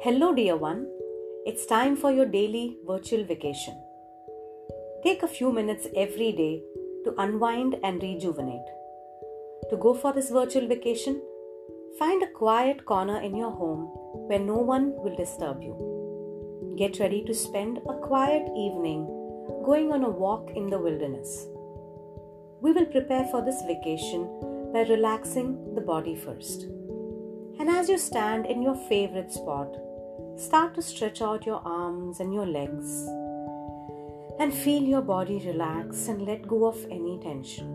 Hello, dear one. It's time for your daily virtual vacation. Take a few minutes every day to unwind and rejuvenate. To go for this virtual vacation, find a quiet corner in your home where no one will disturb you. Get ready to spend a quiet evening going on a walk in the wilderness. We will prepare for this vacation by relaxing the body first. And as you stand in your favorite spot, start to stretch out your arms and your legs and feel your body relax and let go of any tension.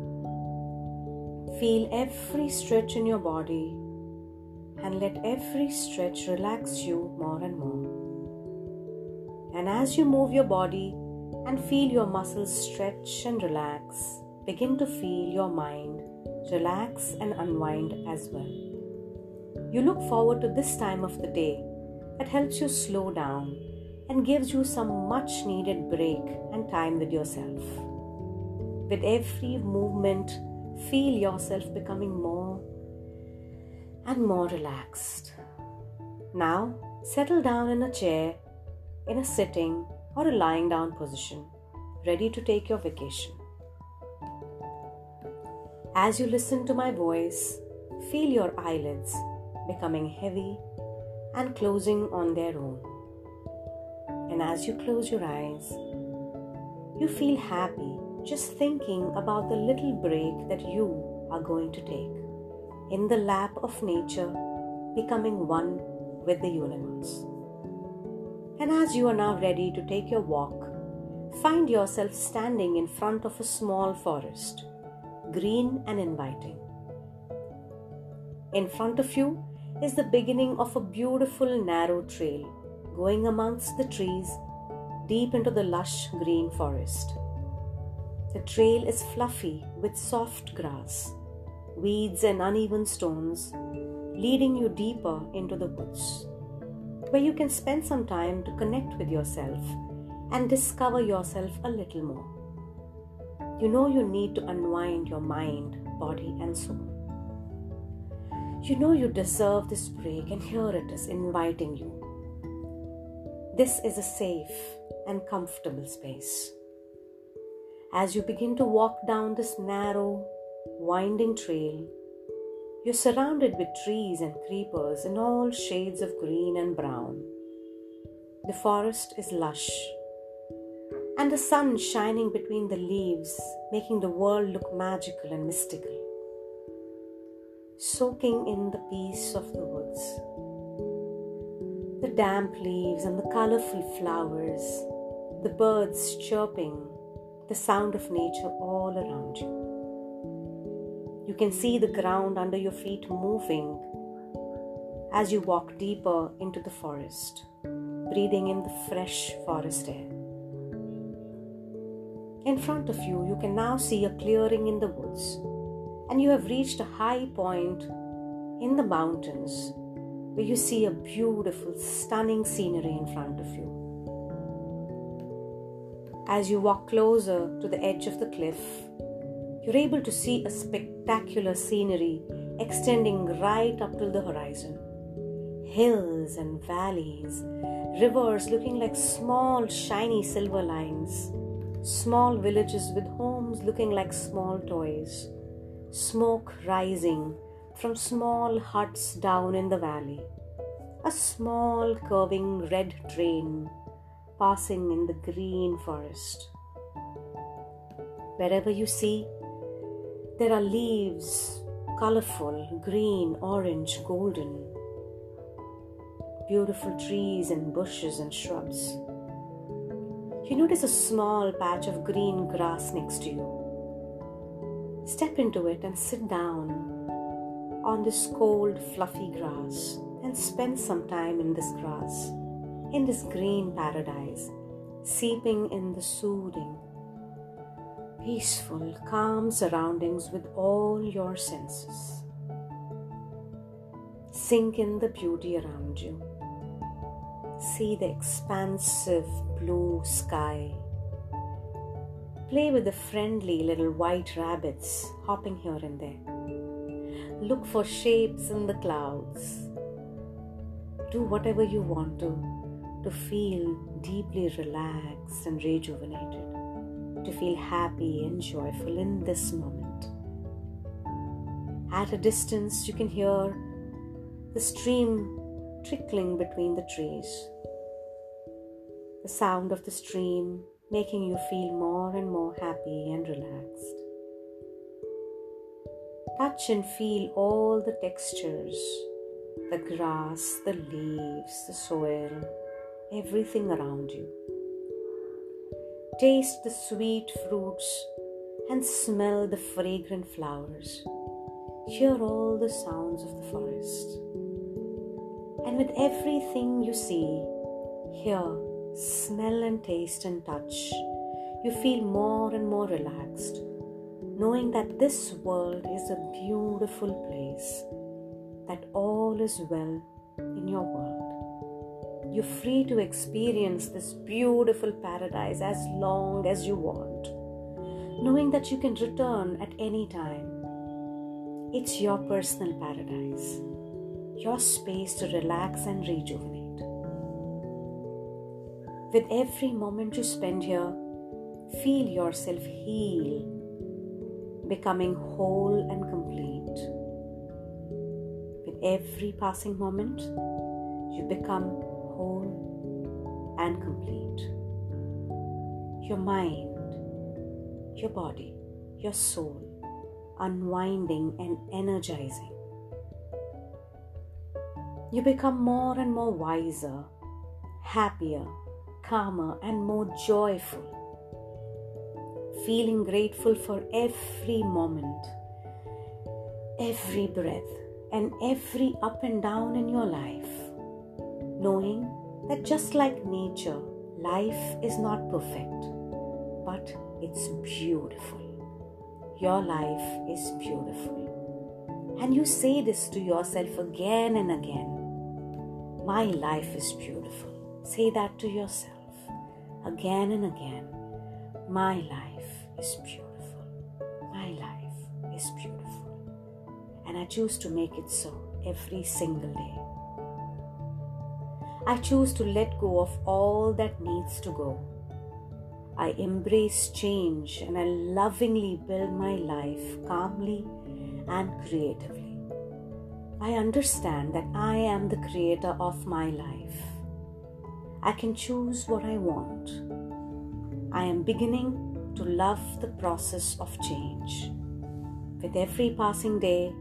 Feel every stretch in your body and let every stretch relax you more and more. And as you move your body and feel your muscles stretch and relax, begin to feel your mind relax and unwind as well. You look forward to this time of the day that helps you slow down and gives you some much needed break and time with yourself. With every movement, feel yourself becoming more and more relaxed. Now, settle down in a chair, in a sitting or a lying down position, ready to take your vacation. As you listen to my voice, feel your eyelids becoming heavy and closing on their own. And as you close your eyes, you feel happy just thinking about the little break that you are going to take in the lap of nature, becoming one with the universe. And as you are now ready to take your walk, find yourself standing in front of a small forest, green and inviting. In front of you is the beginning of a beautiful narrow trail going amongst the trees deep into the lush green forest. The trail is fluffy with soft grass, weeds, and uneven stones, leading you deeper into the woods, where you can spend some time to connect with yourself and discover yourself a little more. You know you need to unwind your mind, body, and soul. You know you deserve this break, and here it is inviting you. This is a safe and comfortable space. As you begin to walk down this narrow, winding trail, you're surrounded with trees and creepers in all shades of green and brown. The forest is lush, and the sun shining between the leaves, making the world look magical and mystical soaking in the peace of the woods. The damp leaves and the colorful flowers, the birds chirping, the sound of nature all around you. You can see the ground under your feet moving as you walk deeper into the forest, breathing in the fresh forest air. In front of you, you can now see a clearing in the woods and you have reached a high point in the mountains where you see a beautiful, stunning scenery in front of you. As you walk closer to the edge of the cliff, you're able to see a spectacular scenery extending right up to the horizon. Hills and valleys, rivers looking like small, shiny silver lines, small villages with homes looking like small toys smoke rising from small huts down in the valley, a small curving red train passing in the green forest. Wherever you see, there are leaves, colorful, green, orange, golden, beautiful trees and bushes and shrubs. You notice a small patch of green grass next to you Step into it and sit down on this cold, fluffy grass and spend some time in this grass, in this green paradise, seeping in the soothing, peaceful, calm surroundings with all your senses. Sink in the beauty around you. See the expansive blue sky Play with the friendly little white rabbits hopping here and there. Look for shapes in the clouds. do whatever you want to to feel deeply relaxed and rejuvenated, to feel happy and joyful in this moment. At a distance, you can hear the stream trickling between the trees. The sound of the stream making you feel more and more happy and relaxed. Touch and feel all the textures the grass, the leaves, the soil, everything around you. Taste the sweet fruits and smell the fragrant flowers. Hear all the sounds of the forest. And with everything you see, hear, smell, and taste and touch, you feel more and more relaxed, knowing that this world is a beautiful place, that all is well in your world. You're free to experience this beautiful paradise as long as you want, knowing that you can return at any time. It's your personal paradise, your space to relax and rejuvenate. With every moment you spend here, feel yourself heal, becoming whole and complete. With every passing moment, you become whole and complete. Your mind, your body, your soul unwinding and energizing. You become more and more wiser, happier, calmer, and more joyful. Feeling grateful for every moment, every breath, and every up and down in your life knowing that just like nature, life is not perfect, but it's beautiful. Your life is beautiful. And you say this to yourself again and again My life is beautiful. Say that to yourself again and again. My life is beautiful. My life is beautiful. And I choose to make it so every single day. I choose to let go of all that needs to go. I embrace change and I lovingly build my life calmly and creatively. I understand that I am the creator of my life. I can choose what I want. I am beginning to love the process of change. With every passing day,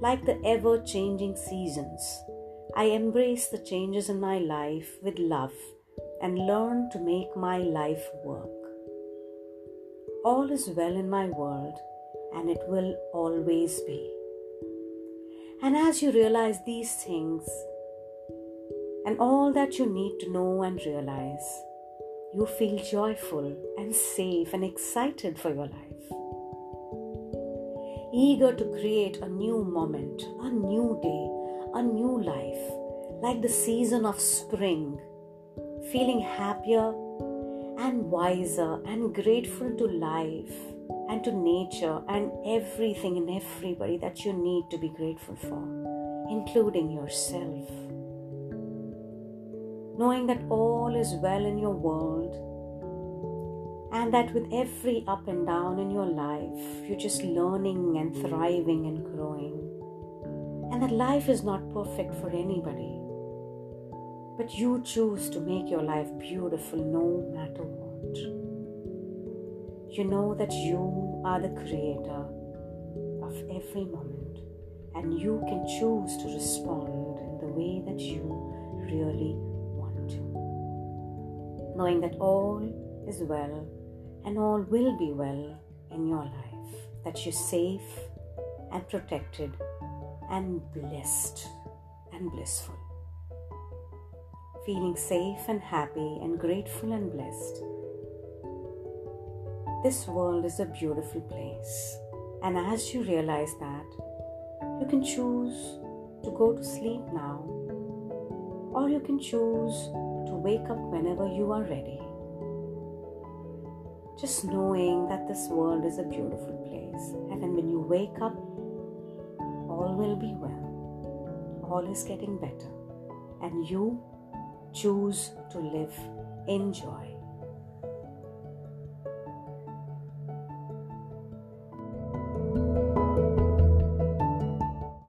like the ever changing seasons, I embrace the changes in my life with love and learn to make my life work. All is well in my world and it will always be. And as you realize these things and all that you need to know and realize, you feel joyful and safe and excited for your life. Eager to create a new moment, a new day, a new life, like the season of spring, feeling happier and wiser and grateful to life and to nature and everything and everybody that you need to be grateful for, including yourself. Knowing that all is well in your world and that with every up and down in your life, you're just learning and thriving and growing and that life is not perfect for anybody. But you choose to make your life beautiful no matter what. You know that you are the creator of every moment, and you can choose to respond Knowing that all is well and all will be well in your life, that you're safe and protected and blessed and blissful. Feeling safe and happy and grateful and blessed. This world is a beautiful place, and as you realize that, you can choose to go to sleep now, or you can choose wake up whenever you are ready. Just knowing that this world is a beautiful place, and then when you wake up, all will be well. All is getting better. and you choose to live in joy.